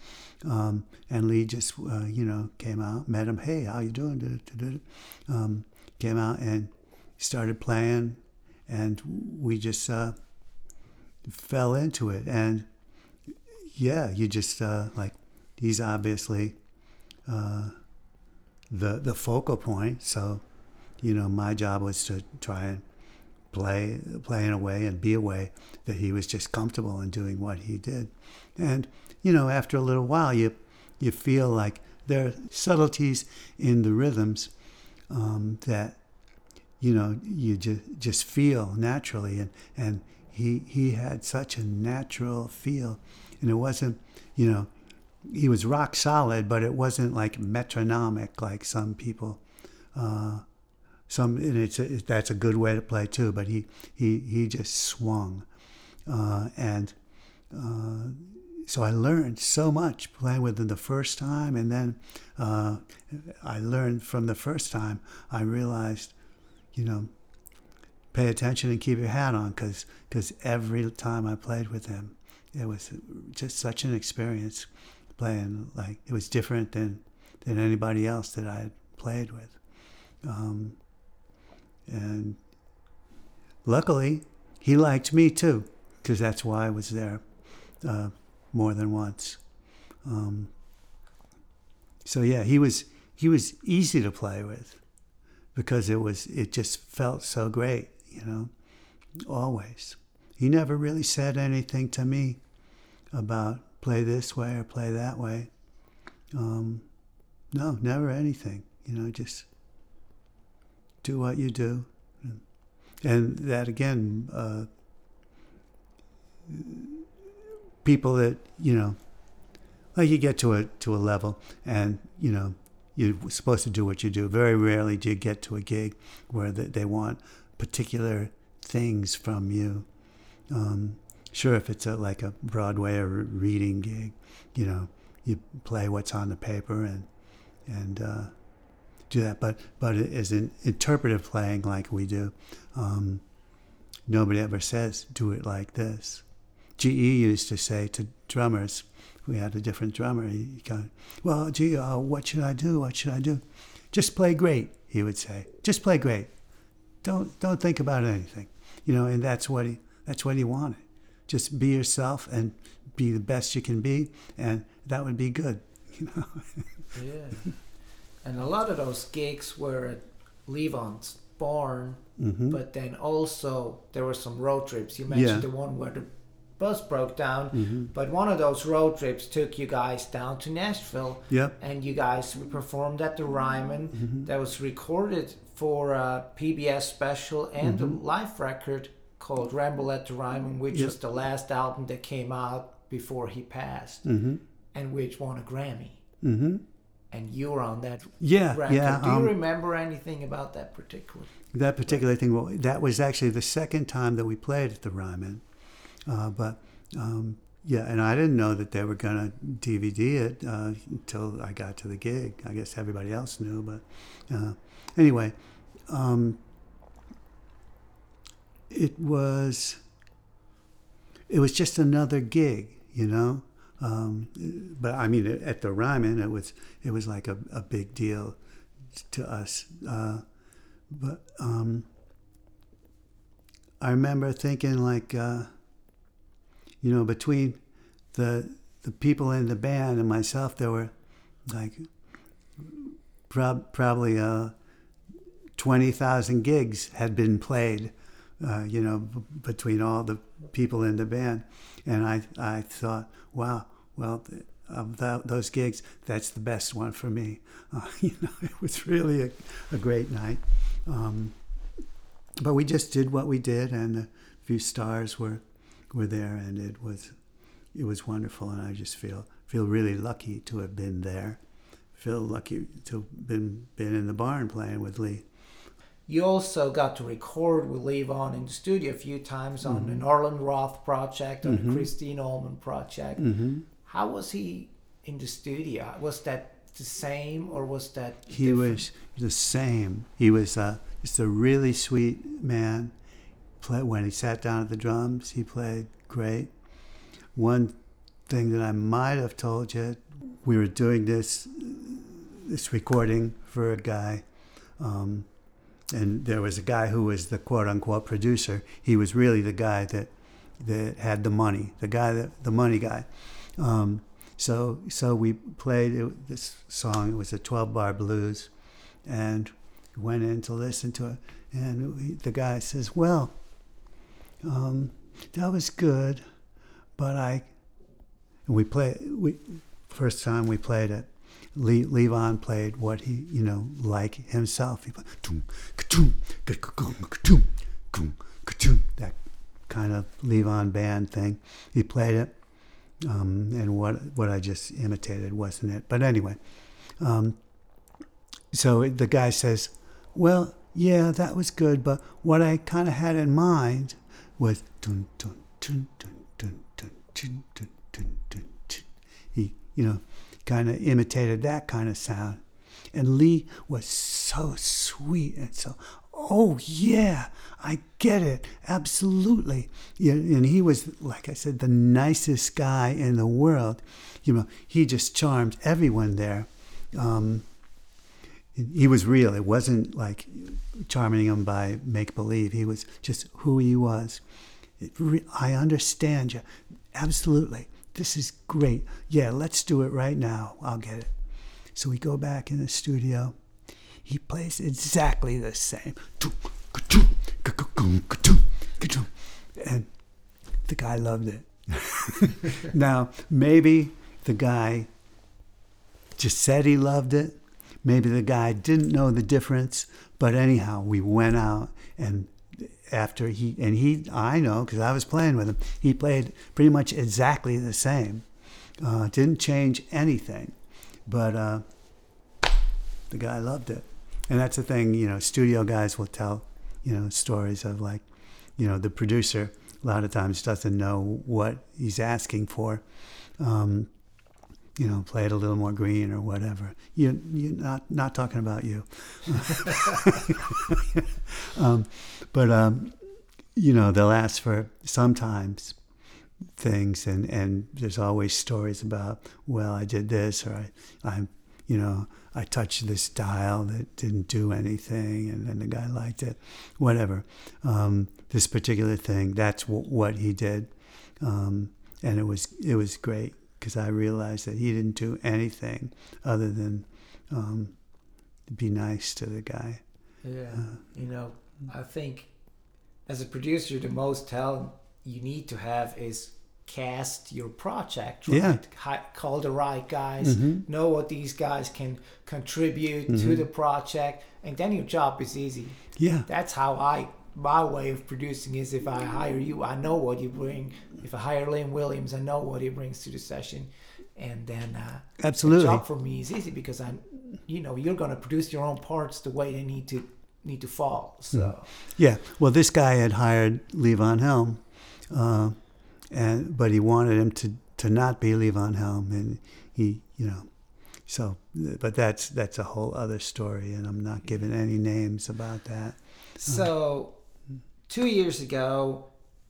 um, and Lee just uh, you know came out, met him. Hey, how you doing? Um, came out and started playing, and we just uh, fell into it. And yeah, you just uh, like he's obviously uh, the the focal point. So you know, my job was to try and play in a way and be a way that he was just comfortable in doing what he did. And you know, after a little while, you you feel like there are subtleties in the rhythms um, that you know you just just feel naturally, and and he he had such a natural feel, and it wasn't you know he was rock solid, but it wasn't like metronomic like some people. Uh, some and it's a, that's a good way to play too. But he he he just swung, uh, and uh, so I learned so much playing with him the first time, and then uh, I learned from the first time. I realized, you know, pay attention and keep your hat on, because because every time I played with him, it was just such an experience playing. Like it was different than than anybody else that I had played with. Um, and luckily, he liked me too, because that's why I was there uh, more than once. Um, so yeah, he was he was easy to play with because it was it just felt so great, you know, always. He never really said anything to me about play this way or play that way. Um, no, never anything. You know, just do what you do, and that again, uh, people that you know, like you get to a to a level, and you know, you're supposed to do what you do. Very rarely do you get to a gig where they, they want particular things from you. Um, sure, if it's a, like a Broadway or reading gig, you know, you play what's on the paper and and uh, do that. But but as an interpretive playing like we do, um, nobody ever says do it like this. GE used to say to drummers, we had a different drummer. He kind of, well, gee, uh, what should I do? What should I do? Just play great, he would say. Just play great. Don't don't think about anything, you know. And that's what he that's what he wanted. Just be yourself and be the best you can be, and that would be good, you know. Yeah. And a lot of those gigs were at Levon's barn, Mhm. but then also there were some road trips. You mentioned Yeah. the one where the bus broke down, Mhm. but one of those road trips took you guys down to Nashville, Yep. and you guys performed at the Ryman. Mm-hmm. That was recorded for a PBS special and Mm-hmm. a live record called Ramble at the Ryman, which Yep. was the last album that came out before he passed, Mm-hmm. and which won a Grammy. And you were on that Yeah, record. yeah. Do you um, remember anything about that particular? that particular thing, well, that was actually the second time that we played at the Ryman. Uh, but um, yeah, and I didn't know that they were going to DVD it uh, until I got to the gig. I guess everybody else knew, but uh, anyway, um, it was it was just another gig, you know. Um, but I mean, at the Ryman, it was it was like a, a big deal to us. Uh, but um, I remember thinking like, uh, you know, between the the people in the band and myself, there were like prob- probably uh, twenty thousand gigs had been played, uh, you know, b- between all the people in the band, and I I thought, wow, well. Of tho- those gigs, that's the best one for me. Uh, you know, it was really a, a great night. Um, but we just did what we did, and a few stars were were there, and it was it was wonderful. And I just feel feel really lucky to have been there. Feel lucky to have been been in the barn playing with Lee. You also got to record with Levon in the studio a few times on Mm-hmm. an Arlen Roth project, on the Christine Ohlman project. Mm-hmm. How was he in the studio? Was that the same or was that He different? was the same. He was uh, just a really sweet man. Play, when he sat down at the drums, he played great. One thing that I might have told you, we were doing this this recording for a guy, um, and there was a guy who was the quote unquote producer. He was really the guy that that had the money, the guy that the money guy. Um, so so we played it, this song. It was a 12 bar blues, and went in to listen to it. And we, the guy says, "Well, um, that was good, but I." And we play we first time we played it. Le- Levon played what he you know like himself. He played that kind of Levon band thing. He played it um, and what what I just imitated wasn't it. But anyway, um, so the guy says, "Well, yeah, that was good, but what I kind of had in mind was dun dun dun dun dun dun dun dun dun." dun." He, you know, kind of imitated that kind of sound, and Lee was so sweet and so. Oh yeah, I get it. Absolutely. And he was, like I said, the nicest guy in the world. You know, he just charmed everyone there. Um, he was real. It wasn't like charming him by make believe. He was just who he was. I understand you. Absolutely. This is great. Yeah, let's do it right now. I'll get it. So we go back in the studio. He plays exactly the same. And the guy loved it. now, maybe the guy just said he loved it. Maybe the guy didn't know the difference. But anyhow, we went out and after he and he I know because I was playing with him. He played pretty much exactly the same. Uh, didn't change anything, but uh, the guy loved it. And that's the thing, you know, studio guys will tell, you know, stories of like, you know, the producer a lot of times doesn't know what he's asking for. Um, you know, play it a little more green or whatever. You, you're not not talking about you, um, but um, you know they'll ask for sometimes things, and and there's always stories about well I did this or I I you know I touched this dial that didn't do anything, and then the guy liked it, whatever. Um, this particular thing, that's w- what he did, um, and it was it was great because I realized that he didn't do anything other than um, be nice to the guy. Yeah, you know, I think as a producer, the most talent you need to have is cast your project right. Yeah. Hi- call the right guys, Mhm. know what these guys can contribute to Mhm. the project, and then your job is easy. Yeah, That's how I my way of producing is if I hire you, I know what you bring. If I hire Lynn Williams, I know what he brings to the session, and then uh, absolutely. the job for me is easy because I'm, you know, you're gonna produce your own parts the way they need to need to fall. So Yeah. Well, this guy had hired Levon Helm, uh, and but he wanted him to to not be Levon Helm, and he, you know, so. But that's that's a whole other story, and I'm not giving any names about that. so two years ago,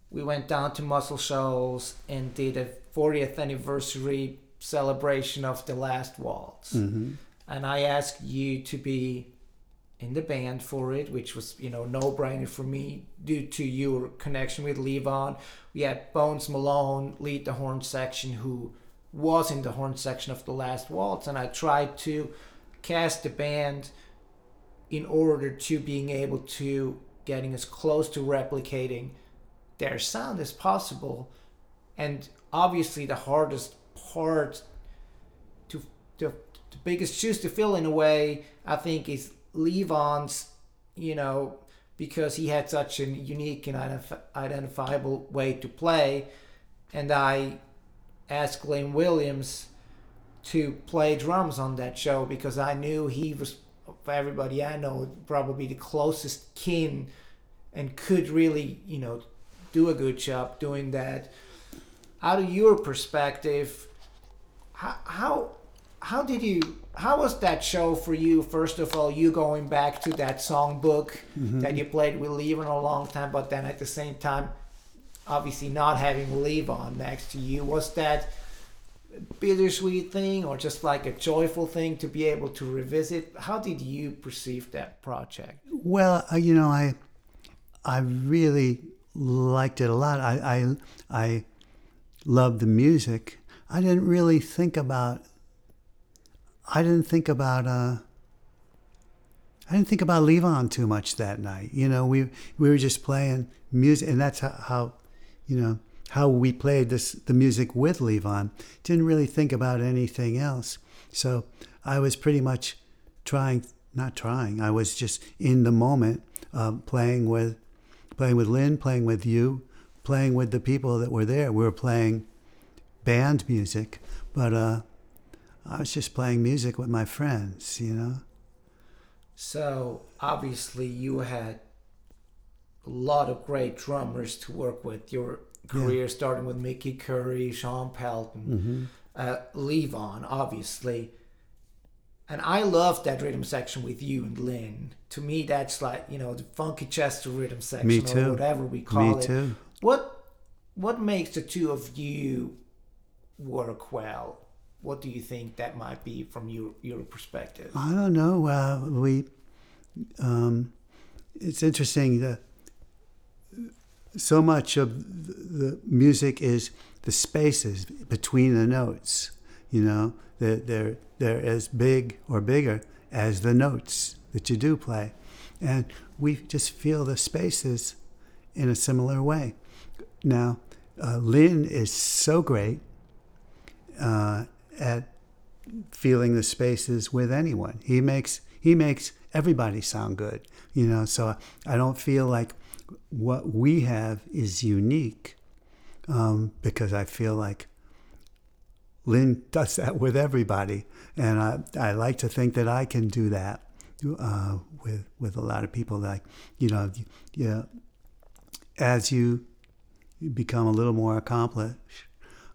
we went down to Muscle Shoals and did a 40th anniversary celebration of the Last Waltz. hmm and I asked you to be in the band for it, which was you know no brainer for me due to your connection with Levon. We had Bones Malone lead the horn section, who was in the horn section of the last waltz, and I tried to cast the band in order to being able to getting as close to replicating their sound as possible. And obviously, the hardest part to to the biggest shoes to fill in a way, I think, is Levon's, you know, because he had such a unique and identif- identifiable way to play. And I asked Lynn Williams to play drums on that show because I knew he was, for everybody I know, probably the closest kin and could really, you know, do a good job doing that. Out of your perspective, how, how how did you how was that show for you? First of all you going back to that songbook mm-hmm. that you played with Levon a long time but then at the same time obviously not having Levon next to you. Was that bittersweet thing or just like a joyful thing to be able to revisit how did you perceive that project Well, uh, you know, I I really liked it a lot. I I I loved the music. I didn't really think about. I didn't think about. Uh, I didn't think about Levon too much that night. You know, we we were just playing music, and that's how, how you know, how we played this the music with Levon. Didn't really think about anything else. So I was pretty much trying, not trying. I was just in the moment, um, playing with, playing with Lynn, playing with you, playing with the people that were there. We were playing band music, but uh, I was just playing music with my friends. You know. so obviously you had a lot of great drummers to work with your career starting with Mickey Curry Sean Pelton Mm-hmm. uh, Levon, obviously. And I love that rhythm section with you and Lynn. To me, that's like you know the funky Chester rhythm section Me or whatever we call Me it. too. What what makes the two of you work well? what do you think that might be from your your perspective? I don't know. Uh, we, um, it's interesting. The, so much of the music is the spaces between the notes. You know, they're, they're, they're as big or bigger as the notes that you do play. And we just feel the spaces in a similar way. Now, uh, Lynn is so great uh, at feeling the spaces with anyone. He makes he makes everybody sound good, you know. So I don't feel like what we have is unique um, because I feel like Lynn does that with everybody, and I I like to think that I can do that uh, with with a lot of people. Like you know, yeah, as you become a little more accomplished.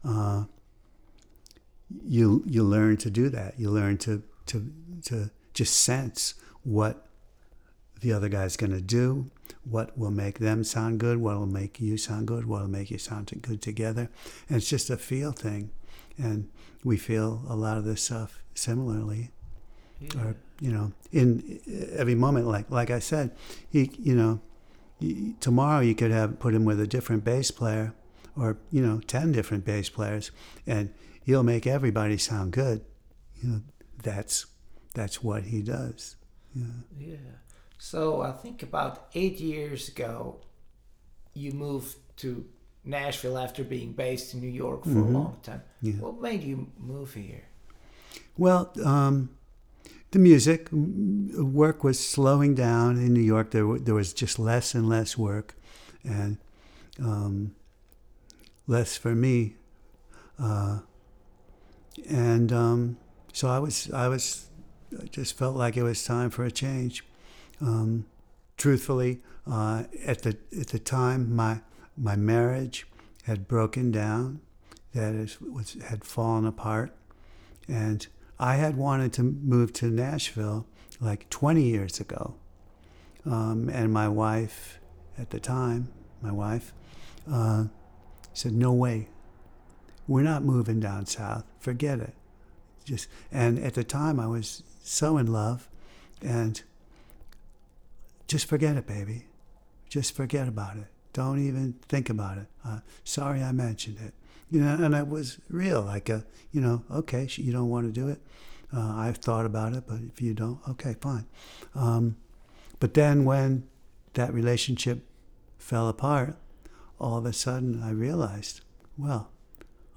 Uh, you you learn to do that. You learn to to to just sense what the other guy's going to do, what will make them sound good, what will make you sound good, what will make you sound good together. And it's just a feel thing, and we feel a lot of this stuff similarly, or you know, in uh, every moment. Like like I said, he you know, tomorrow you could have put him with a different bass player, or you know, ten different bass players, and he'll make everybody sound good. You know, that's that's what he does. Yeah. Yeah. So I think about eight years ago, you moved to Nashville after being based in New York for a long time. Yeah. What made you move here? Well, um, the music work was slowing down in New York. There, there was just less and less work, and um, less for me. Uh, and um, so I was, I was, I just felt like it was time for a change. Um, truthfully, uh, at the at the time, my my marriage had broken down, that is, was had fallen apart, and I had wanted to move to Nashville like 20 years ago. Um, and my wife, at the time, my wife, uh, said, "No way, we're not moving down south. Forget it." Just and at the time, I was so in love, and just forget it, baby. Just forget about it. Don't even think about it. Uh, sorry, I mentioned it. You know, and it was real. Like a, you know, okay, you don't want to do it. Uh, I've thought about it, but if you don't, okay, fine. Um, but then when that relationship fell apart, all of a sudden I realized, well,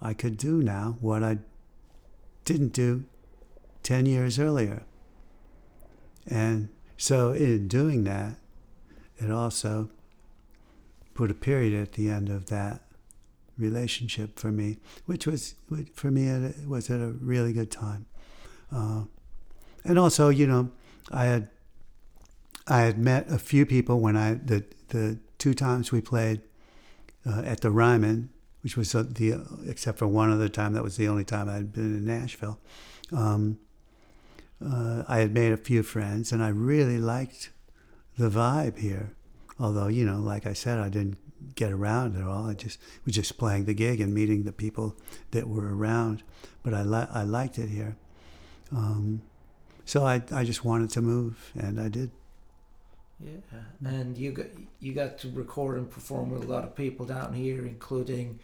I could do now what I didn't do 10 years earlier. And so in doing that, it also put a period at the end of that relationship for me, which was for me it was at a really good time. Uh, and also, you know, I had I had met a few people when I the the two times we played uh, at the Ryman, which was uh, the except for one other time that was the only time I'd been in Nashville. Um, uh, I had made a few friends, and I really liked the vibe here. Although, you know, like I said, I didn't get around at all. I just was just playing the gig and meeting the people that were around. But I li- I liked it here. Um, so I, I just wanted to move, and I did. Yeah, and you got you got to record and perform with a lot of people down here, including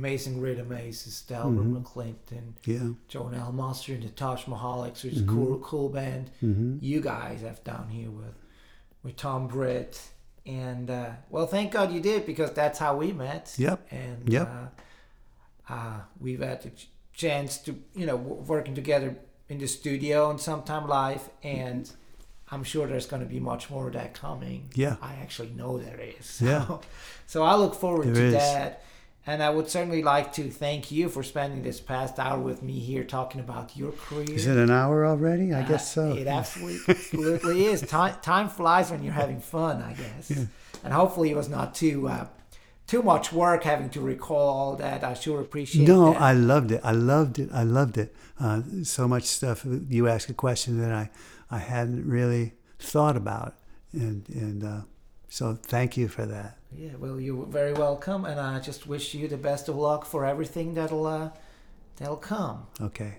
amazing rhythm aces, Delbert Mhm. McClinton, Yeah. Jonell Mosser, and the Taj Mahalics, which is Mhm. a cool cool band. hmm You guys have down here with with Tom Britt, and uh, well, thank God you did because that's how we met. Yep. And Yep. Uh, uh, we've had the chance to you know working together in the studio and sometime live and. I'm sure there's going to be much more of that coming. Yeah. I actually know there is. So, Yeah. So I look forward There to is. that. And I would certainly like to thank you for spending this past hour with me here talking about your career. Is it an hour already? I guess Uh, so. It absolutely, is. Time, time flies when you're having fun, I guess. And hopefully it was not too uh, too much work having to recall all that. I sure appreciate it. No, that. I loved it. I loved it. I loved it. Uh, so much stuff. You asked a question that I, I hadn't really thought about, and and uh, so thank you for that. Yeah, well, you're very welcome, and I just wish you the best of luck for everything that'll uh, that'll come. Okay.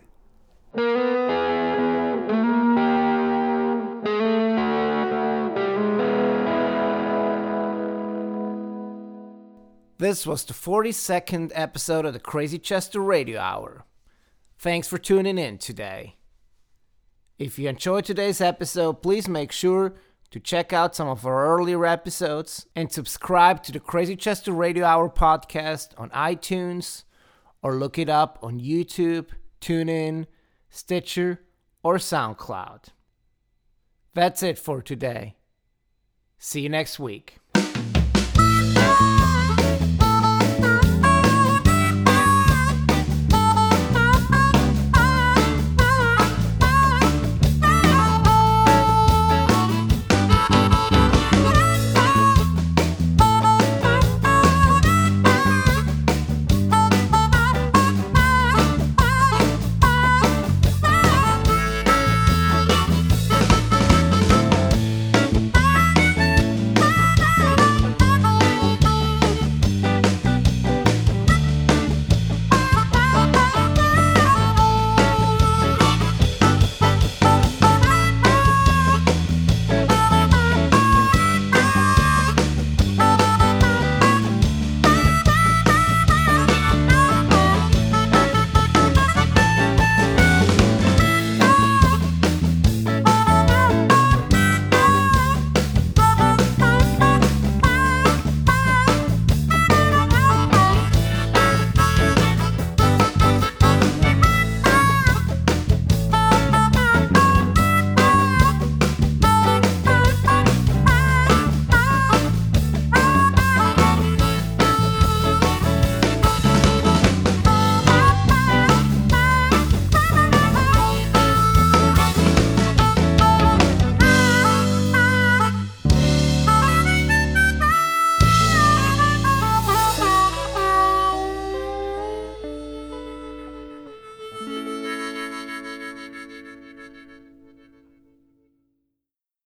This was the 42nd episode of the Crazy Chester Radio Hour. Thanks for tuning in today. If you enjoyed today's episode, please make sure to check out some of our earlier episodes and subscribe to the Crazy Chester Radio Hour podcast on iTunes or look it up on YouTube, TuneIn, Stitcher, or SoundCloud. That's it for today. See you next week.